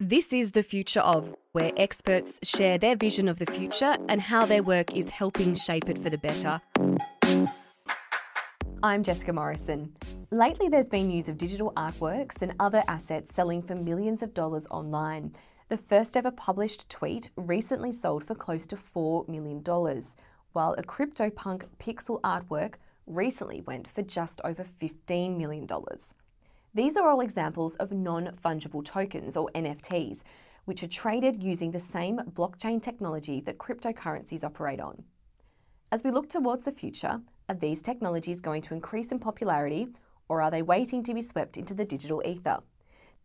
This is The Future of, where experts share their vision of the future and how their work is helping shape it for the better. I'm Jessica Morrison. Lately, there's been news of digital artworks and other assets selling for millions of dollars online. The first ever published tweet recently sold for close to $4 million, while a CryptoPunk pixel artwork recently went for just over $15 million. These are all examples of non fungible tokens, or NFTs, which are traded using the same blockchain technology that cryptocurrencies operate on. As we look towards the future, are these technologies going to increase in popularity, or are they waiting to be swept into the digital ether?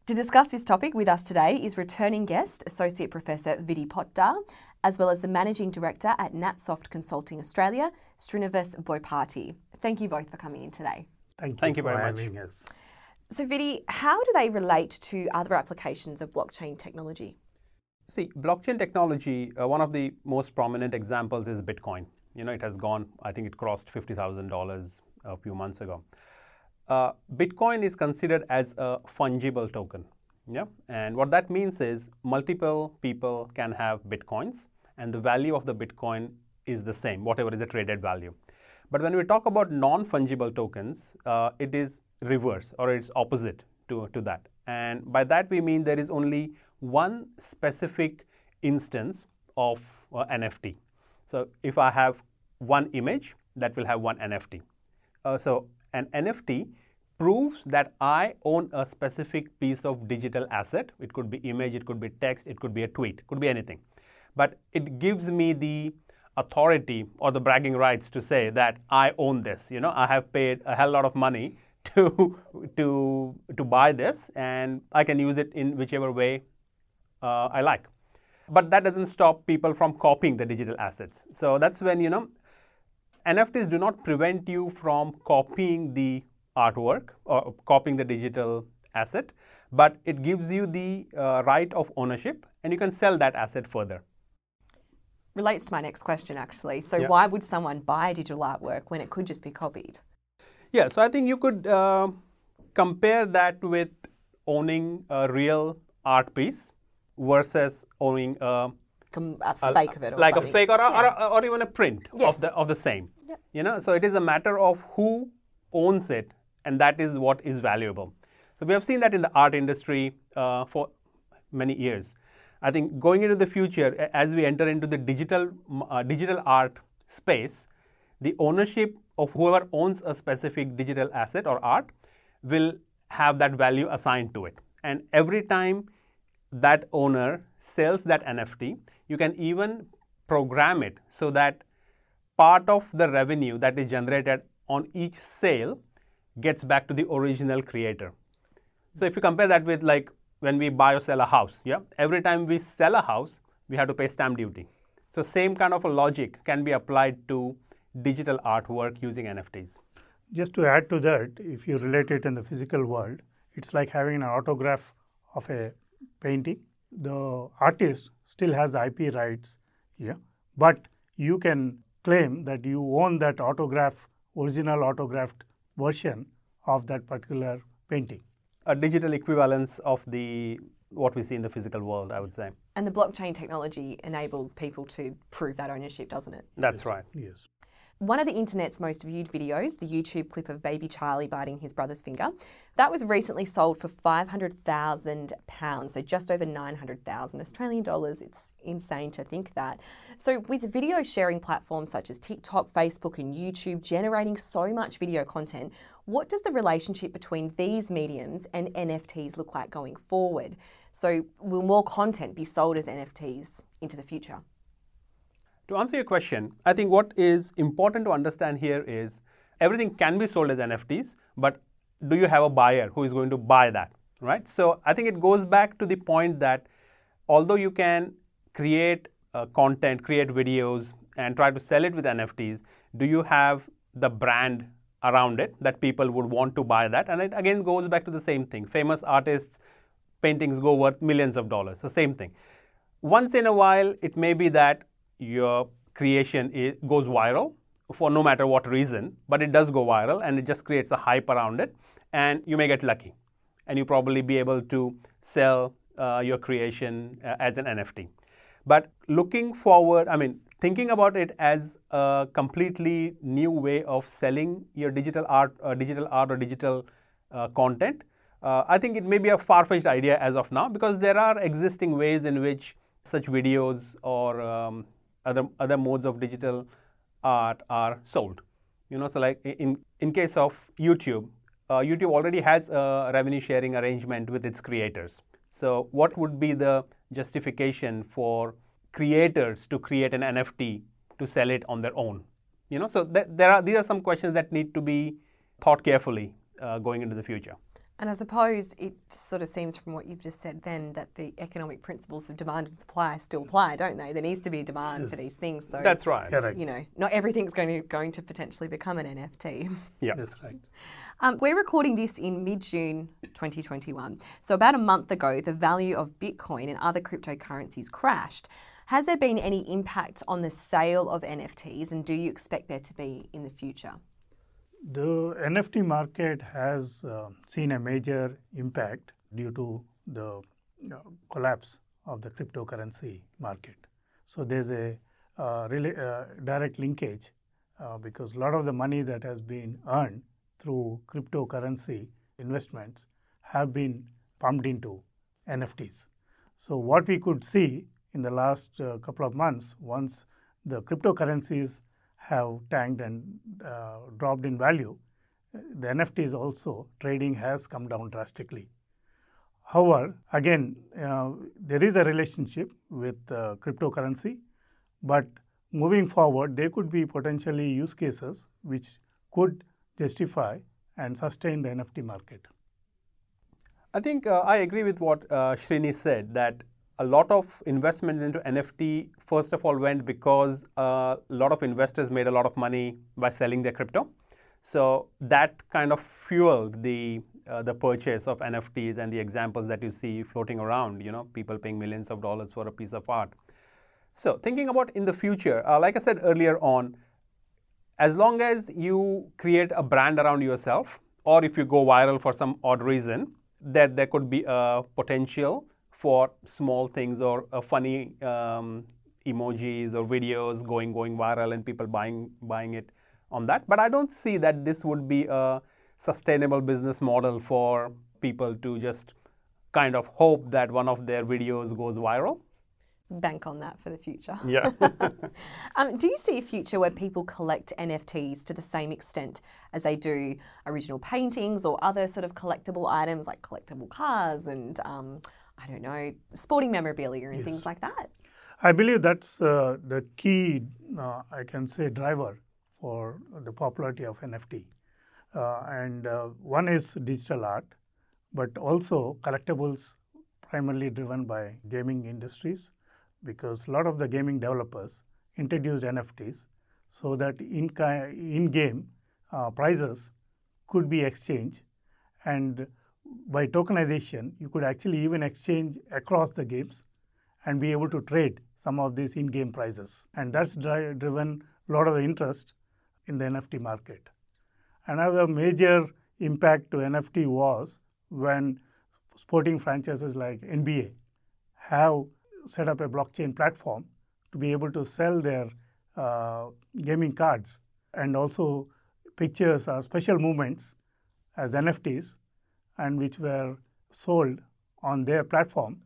To discuss this topic with us today is returning guest, Associate Professor Vidy Potdar, as well as the Managing Director at Natsoft Consulting Australia, Srinivas Boyapati. Thank you both for coming in today. Thank you, Thank you for very much. So, Vidy, how do they relate to other applications of blockchain technology? See, blockchain technology, uh, one of the most prominent examples is Bitcoin. You know, it has gone, I think it crossed $50,000 a few months ago. Uh, Bitcoin is considered as a fungible token. Yeah? And what that means is multiple people can have Bitcoins, and the value of the Bitcoin is the same, whatever is the traded value. But when we talk about non fungible tokens, uh, it is reverse or it's opposite to, to that. And by that we mean there is only one specific instance of uh, NFT. So if I have one image, that will have one NFT. Uh, so an NFT proves that I own a specific piece of digital asset. It could be image, it could be text, it could be a tweet, it could be anything. But it gives me the authority or the bragging rights to say that I own this. You know, I have paid a hell lot of money to to to buy this, and I can use it in whichever way uh, I like. But that doesn't stop people from copying the digital assets. So that's when you know NFTs do not prevent you from copying the artwork or copying the digital asset, but it gives you the uh, right of ownership, and you can sell that asset further. Relates to my next question, actually. So, Yeah. why would someone buy digital artwork when it could just be copied? Yeah, so I think you could uh, compare that with owning a real art piece versus owning a, Com- a a- fake of it, or like something. a fake or, a, or, a, or even a print Yes. of the of the same. Yep. You know, so it is a matter of who owns it, and that is what is valuable. So we have seen that in the art industry uh, for many years. I think going into the future, as we enter into the digital uh, digital art space, the ownership of whoever owns a specific digital asset or art will have that value assigned to it. And every time that owner sells that NFT, you can even program it so that part of the revenue that is generated on each sale gets back to the original creator. So if you compare that with like when we buy or sell a house, yeah, every time we sell a house, we have to pay stamp duty. So same kind of a logic can be applied to digital artwork using NFTs. Just to add to that, if you relate it in the physical world, it's like having an autograph of a painting. The artist still has IP rights, yeah, but you can claim that you own that autograph, original autographed version of that particular painting. A digital equivalence of the what we see in the physical world, I would say. And the blockchain technology enables people to prove that ownership, doesn't it? That's right. Yes. One of the internet's most viewed videos, the YouTube clip of baby Charlie biting his brother's finger, that was recently sold for £500,000, so just over 900,000 Australian dollars. It's insane to think that. So, with video sharing platforms such as TikTok, Facebook, and YouTube generating so much video content, what does the relationship between these mediums and NFTs look like going forward? So, will more content be sold as NFTs into the future? To answer your question, I think what is important to understand here is everything can be sold as NFTs, but do you have a buyer who is going to buy that, right? So I think it goes back to the point that although you can create uh, content, create videos, and try to sell it with NFTs, do you have the brand around it that people would want to buy that? And it again goes back to the same thing. Famous artists' paintings go worth millions of dollars. So same thing. Once in a while, it may be that your creation i goes viral for no matter what reason, but it does go viral and it just creates a hype around it, and you may get lucky, and you probably be able to sell uh, your creation uh, as an NFT. But looking forward, I mean, thinking about it as a completely new way of selling your digital art, uh, digital art or digital uh, content, uh, I think it may be a far-fetched idea as of now because there are existing ways in which such videos or um, other other modes of digital art are sold. You know, so like in in case of YouTube, uh, YouTube already has a revenue sharing arrangement with its creators. So, what would be the justification for creators to create an NFT to sell it on their own? You know, so th- there are these are some questions that need to be thought carefully uh, going into the future. And I suppose it sort of seems from what you've just said then that the economic principles of demand and supply still apply, don't they? There needs to be demand yes. for these things. So that's right. Yeah, right. You know, not everything's going to going to potentially become an NFT. Yeah, that's right. Um, we're recording this in mid June 2021. So about a month ago, the value of Bitcoin and other cryptocurrencies crashed. Has there been any impact on the sale of NFTs, and do you expect there to be in the future? The NFT market has uh, seen a major impact due to the uh, collapse of the cryptocurrency market. So there's a uh, really uh, direct linkage uh, because a lot of the money that has been earned through cryptocurrency investments have been pumped into NFTs. So what we could see in the last uh, couple of months, once the cryptocurrencies have tanked and uh, dropped in value, the NFTs also trading has come down drastically. However, again, uh, there is a relationship with uh, cryptocurrency, but moving forward, there could be potentially use cases which could justify and sustain the NFT market. I think uh, I agree with what uh, Srini said that a lot of investment into NFT, first of all, went because a lot of investors made a lot of money by selling their crypto. So that kind of fueled the uh, the purchase of NFTs and the examples that you see floating around. You know, people paying millions of dollars for a piece of art. So thinking about in the future, uh, like I said earlier on, as long as you create a brand around yourself, or if you go viral for some odd reason, that there could be a potential for small things or uh, funny um, emojis or videos going going viral and people buying buying it on that. But I don't see that this would be a sustainable business model for people to just kind of hope that one of their videos goes viral. Bank on that for the future. Yeah. um, do you see a future where people collect NFTs to the same extent as they do original paintings or other sort of collectible items like collectible cars and um, I don't know, sporting memorabilia and yes. things like that. I believe that's uh, the key, uh, I can say, driver for the popularity of NFT. Uh, and uh, one is digital art, but also collectibles primarily driven by gaming industries because a lot of the gaming developers introduced NFTs so that in, in game uh, prizes could be exchanged and by tokenization, you could actually even exchange across the games and be able to trade some of these in-game prizes. And that's dri- driven a lot of the interest in the NFT market. Another major impact to NFT was when sporting franchises like NBA have set up a blockchain platform to be able to sell their uh, gaming cards and also pictures or special moments as NFTs and which were sold on their platform.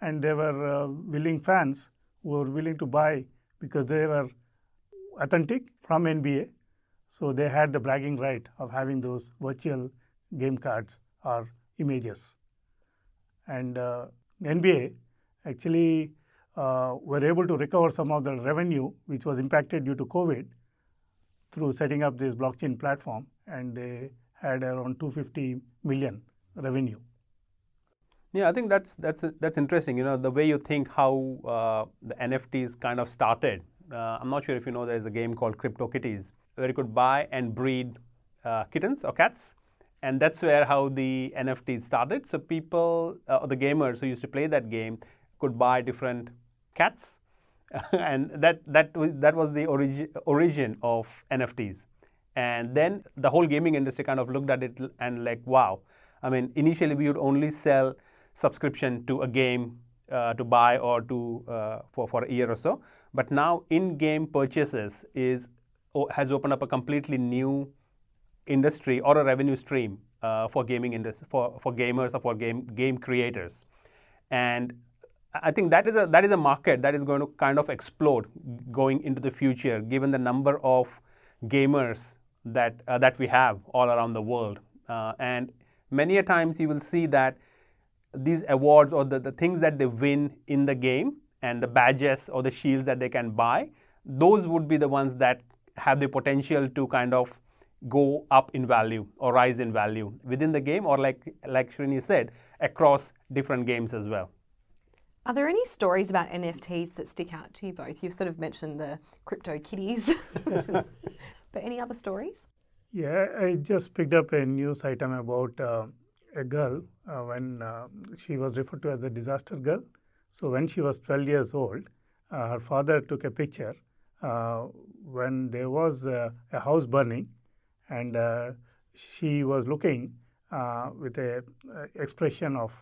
And they were uh, willing fans who were willing to buy because they were authentic from NBA. So they had the bragging right of having those virtual game cards or images. And uh, NBA actually uh, were able to recover some of the revenue which was impacted due to COVID through setting up this blockchain platform, and they had around 250 million revenue. Yeah, I think that's that's that's interesting. You know, the way you think how uh, the NFTs kind of started. Uh, I'm not sure if you know there's a game called CryptoKitties where you could buy and breed uh, kittens or cats, and that's where how the NFTs started. So people, uh, the gamers who used to play that game, could buy different cats, and that that was that was the origin origin of NFTs. And then the whole gaming industry kind of looked at it and like, wow. I mean, initially we would only sell subscription to a game uh, to buy or to uh, for, for a year or so. But now in-game purchases is has opened up a completely new industry or a revenue stream uh, for gaming industry for, for gamers or for game game creators. And I think that is a that is a market that is going to kind of explode going into the future, given the number of gamers that uh, that we have all around the world. Uh, and many a times you will see that these awards or the, the things that they win in the game and the badges or the shields that they can buy, those would be the ones that have the potential to kind of go up in value or rise in value within the game or like like Srini said across different games as well. Are there any stories about NFTs that stick out to you both? You've sort of mentioned the CryptoKitties, is, but any other stories? Yeah, I just picked up a news item about uh, a girl uh, when uh, she was referred to as a disaster girl. So when she was 12 years old, uh, her father took a picture uh, when there was a house burning, and uh, she was looking with a expression of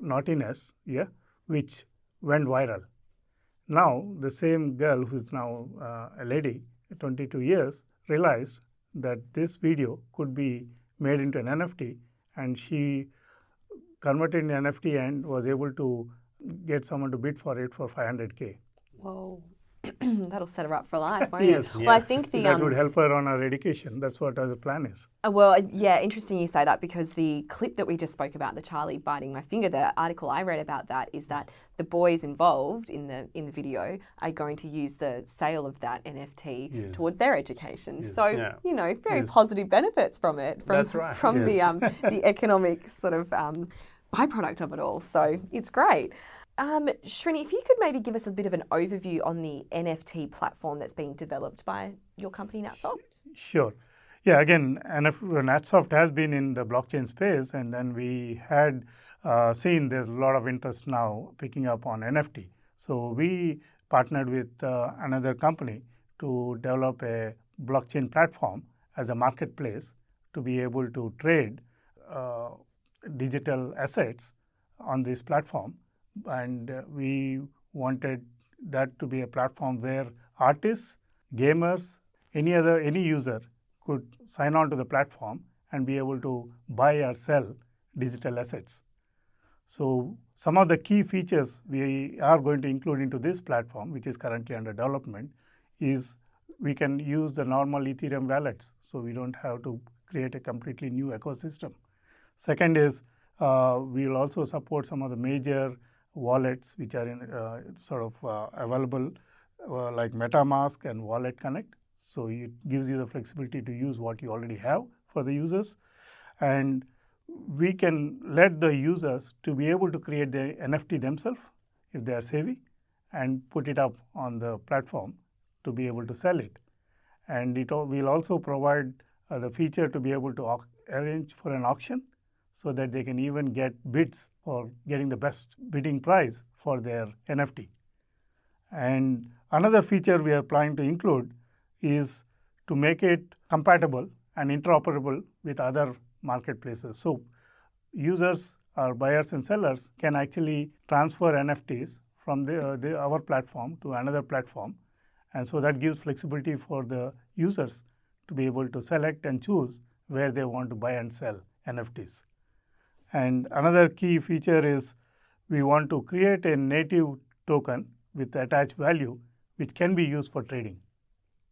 naughtiness, yeah, which went viral. Now, the same girl who is now uh, a lady, 22 years, realized that this video could be made into an NFT and she converted in NFT and was able to get someone to bid for it for 500k. Whoa. That'll set her up for life, won't yes. it? Well, I think the that um, would help her on her education. That's what the plan is. Uh, well, yeah, interesting you say that because the clip that we just spoke about, the Charlie biting my finger, the article I read about that is that the boys involved in the in the video are going to use the sale of that NFT yes. towards their education. Yes. So yeah. you know, very positive benefits from it. From, That's right. From the um, the economic sort of um, byproduct of it all. So it's great. Um, Srini, if you could maybe give us a bit of an overview on the NFT platform that's being developed by your company, Natsoft. Sure. Yeah, again, NF- Natsoft has been in the blockchain space, and then we had uh, seen there's a lot of interest now picking up on NFT. So we partnered with uh, another company to develop a blockchain platform as a marketplace to be able to trade uh, digital assets on this platform and uh, we wanted that to be a platform where artists, gamers, any other any user could sign on to the platform and be able to buy or sell digital assets. So some of the key features we are going to include into this platform, which is currently under development, is we can use the normal Ethereum wallets, so we don't have to create a completely new ecosystem. Second is uh, we will also support some of the major wallets which are in uh, sort of uh, available uh, like MetaMask and Wallet Connect. So it gives you the flexibility to use what you already have for the users, and we can let the users to be able to create the NFT themselves if they are savvy, and put it up on the platform to be able to sell it. And it will also provide uh, the feature to be able to arrange for an auction so that they can even get bids for getting the best bidding price for their NFT. And another feature we are planning to include is to make it compatible and interoperable with other marketplaces. So users or buyers and sellers can actually transfer NFTs from the, uh, the, our platform to another platform. And so that gives flexibility for the users to be able to select and choose where they want to buy and sell NFTs. And another key feature is we want to create a native token with attached value which can be used for trading.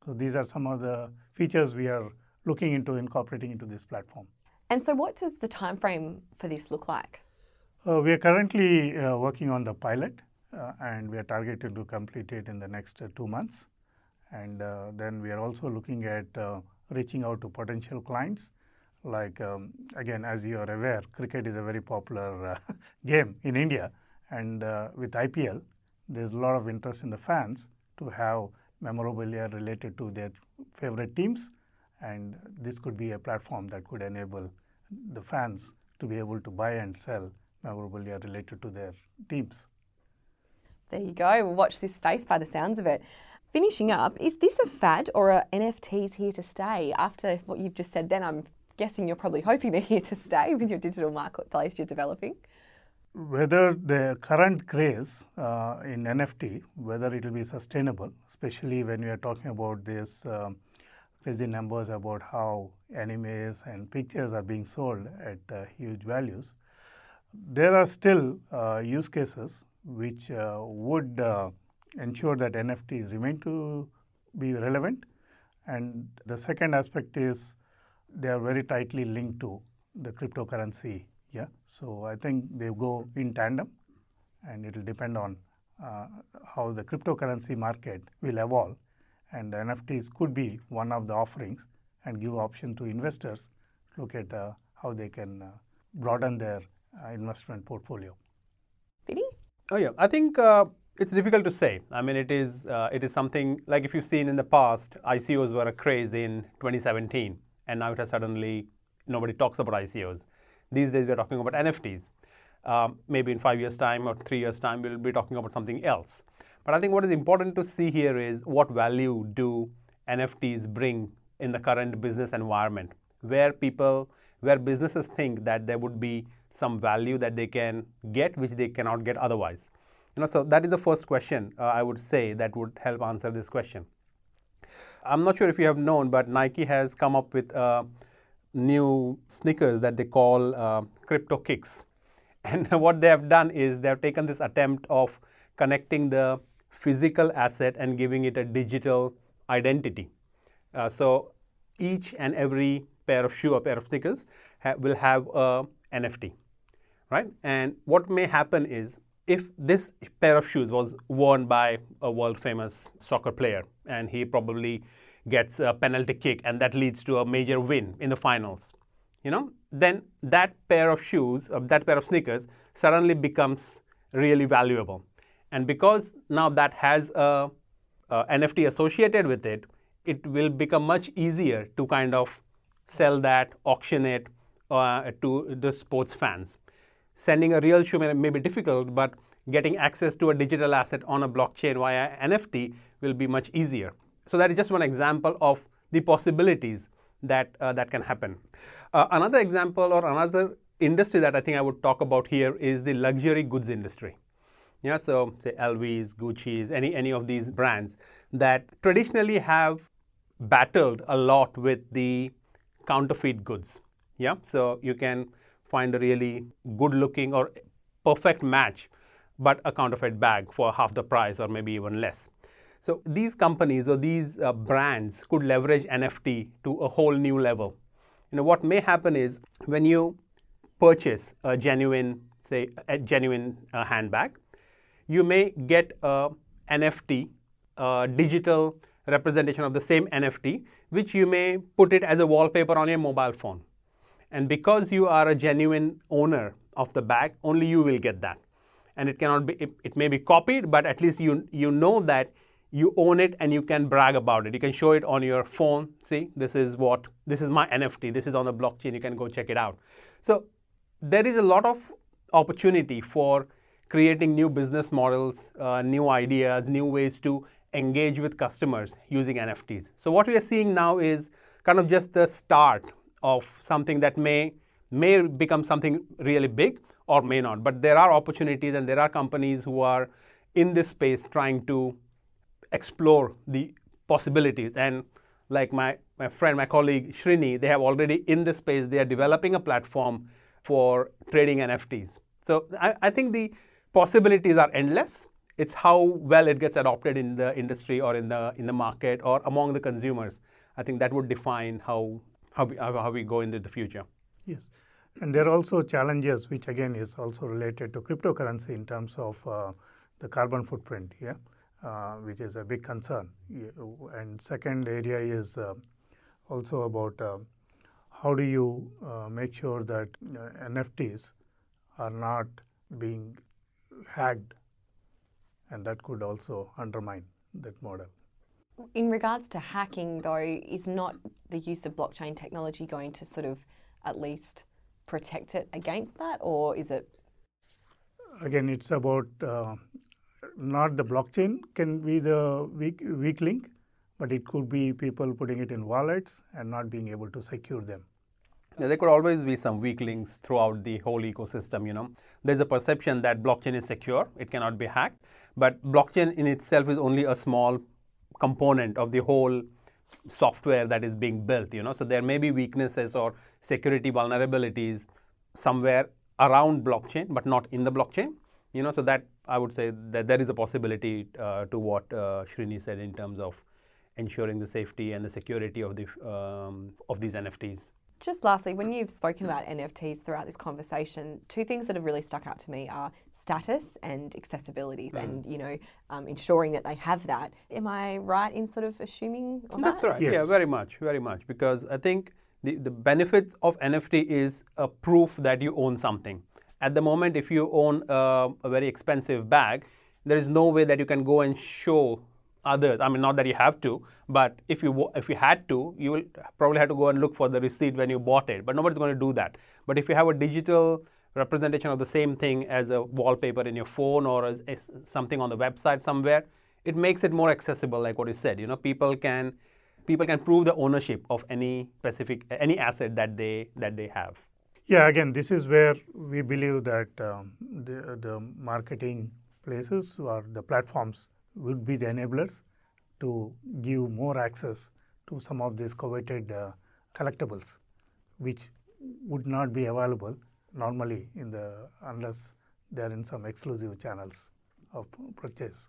So these are some of the features we are looking into incorporating into this platform. And so what does the time frame for this look like? Uh, we are currently uh, working on the pilot uh, and we are targeted to complete it in the next uh, two months. And uh, then we are also looking at uh, reaching out to potential clients like um, again as you are aware cricket is a very popular uh, game in india. And uh, with ipl there's a lot of interest in the fans to have memorabilia related to their favorite teams. And this could be a platform that could enable the fans to be able to buy and sell memorabilia related to their teams. There you go. We'll watch this space by the sounds of it. Finishing up, is this a fad or are NFTs here to stay? After what you've just said, then I'm guessing you're probably hoping they're here to stay with your digital marketplace you're developing. Whether the current craze uh, in NFT, whether it will be sustainable, especially when we are talking about this um, crazy numbers about how animes and pictures are being sold at uh, huge values, there are still uh, use cases which uh, would uh, ensure that NFTs remain to be relevant. And the second aspect is they are very tightly linked to the cryptocurrency. Yeah, so I think they go in tandem, and it will depend on uh, how the cryptocurrency market will evolve. And NFTs could be one of the offerings and give option to investors to look at uh, how they can uh, broaden their uh, investment portfolio. Vidy? Oh yeah, I think uh, it's difficult to say. I mean, it is uh, it is something like if you've seen in the past, ICOs were a craze in 2017, and now it has suddenly nobody talks about ICOs. These days, we're talking about NFTs. Um, maybe in five years' time or three years' time, we'll be talking about something else. But I think what is important to see here is what value do NFTs bring in the current business environment, where people, where businesses think that there would be some value that they can get which they cannot get otherwise. You know, so that is the first question uh, I would say that would help answer this question. I'm not sure if you have known, but Nike has come up with uh, new sneakers that they call uh, CryptoKicks. And what they have done is they have taken this attempt of connecting the physical asset and giving it a digital identity. Uh, so each and every pair of shoe or pair of sneakers ha- will have a NFT, right? And what may happen is if this pair of shoes was worn by a world famous soccer player and he probably gets a penalty kick and that leads to a major win in the finals. You know then that pair of shoes or that pair of sneakers suddenly becomes really valuable. And because now that has a, a nft associated with it it will become much easier to kind of sell that auction it uh, to the sports fans sending a real shoe may, may be difficult, but getting access to a digital asset on a blockchain via NFT will be much easier. So that is just one example of the possibilities that uh, that can happen. Uh, another example or another industry that I think I would talk about here is the luxury goods industry. Yeah, so say LVs, Gucci's, any any of these brands that traditionally have battled a lot with the counterfeit goods. Yeah, so you can find a really good looking or perfect match, but a counterfeit bag for half the price or maybe even less. So these companies or these uh, brands could leverage NFT to a whole new level. You know what may happen is when you purchase a genuine, say, a genuine uh, handbag, you may get a NFT, a digital representation of the same NFT, which you may put it as a wallpaper on your mobile phone. And because you are a genuine owner of the bag, only you will get that. And it cannot be, it, it, may be copied, but at least you, you know that you own it and you can brag about it. You can show it on your phone. See, this is what, this is my NFT. This is on the blockchain. You can go check it out. So there is a lot of opportunity for creating new business models, uh, new ideas, new ways to engage with customers using NFTs. So what we are seeing now is kind of just the start of something that may may become something really big or may not. But there are opportunities and there are companies who are in this space trying to explore the possibilities. And like my, my friend, my colleague Srini, they have already in this space, they are developing a platform for trading NFTs. So I, I think the possibilities are endless. It's how well it gets adopted in the industry or in the in the market or among the consumers. I think that would define how how we, how we go into the future. Yes. And there are also challenges, which again is also related to cryptocurrency in terms of uh, the carbon footprint, yeah, uh, which is a big concern. And second area is uh, also about uh, how do you uh, make sure that uh, NFTs are not being hacked, and that could also undermine that model. In regards to hacking, though, is not the use of blockchain technology going to sort of at least protect it against that, or is it? Again, it's about uh, not the blockchain can be the weak, weak link, but it could be people putting it in wallets and not being able to secure them. Yeah, there could always be some weak links throughout the whole ecosystem. You know, there's a perception that blockchain is secure; it cannot be hacked. But blockchain in itself is only a small component of the whole software that is being built. You know, so there may be weaknesses or security vulnerabilities somewhere around blockchain, but not in the blockchain. You know, so that I would say that there is a possibility uh, to what uh, said in terms of ensuring the safety and the security of the um, of these NFTs. Just lastly, when you've spoken about NFTs throughout this conversation, two things that have really stuck out to me are status and accessibility, mm. and you know, um, ensuring that they have that. Am I right in sort of assuming on That's that? right. Yes. Yeah, very much, very much. Because I think the the benefit of NFT is a proof that you own something. At the moment, if you own a, a very expensive bag, there is no way that you can go and show others. I mean, not that you have to, but if you if you had to, you will probably have to go and look for the receipt when you bought it. But nobody's going to do that. But if you have a digital representation of the same thing as a wallpaper in your phone or as, as something on the website somewhere, it makes it more accessible. Like what you said, you know, people can people can prove the ownership of any specific any asset that they that they have. Yeah, again, this is where we believe that um, the, the marketing places or the platforms would be the enablers to give more access to some of these coveted uh, collectibles, which would not be available normally in the unless they are in some exclusive channels of purchase.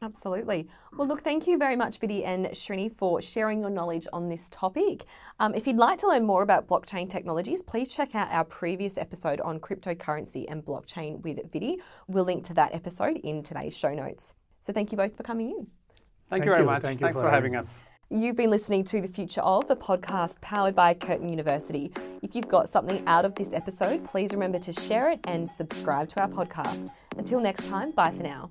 Absolutely. Well, look, thank you very much, Vidy and Srini, for sharing your knowledge on this topic. Um, if you'd like to learn more about blockchain technologies, please check out our previous episode on cryptocurrency and blockchain with Vidy. We'll link to that episode in today's show notes. So thank you both for coming in. Thank, thank you very you. much. Thank Thanks for, for having us. You've been listening to The Future of, a podcast powered by Curtin University. If you've got something out of this episode, please remember to share it and subscribe to our podcast. Until next time, bye for now.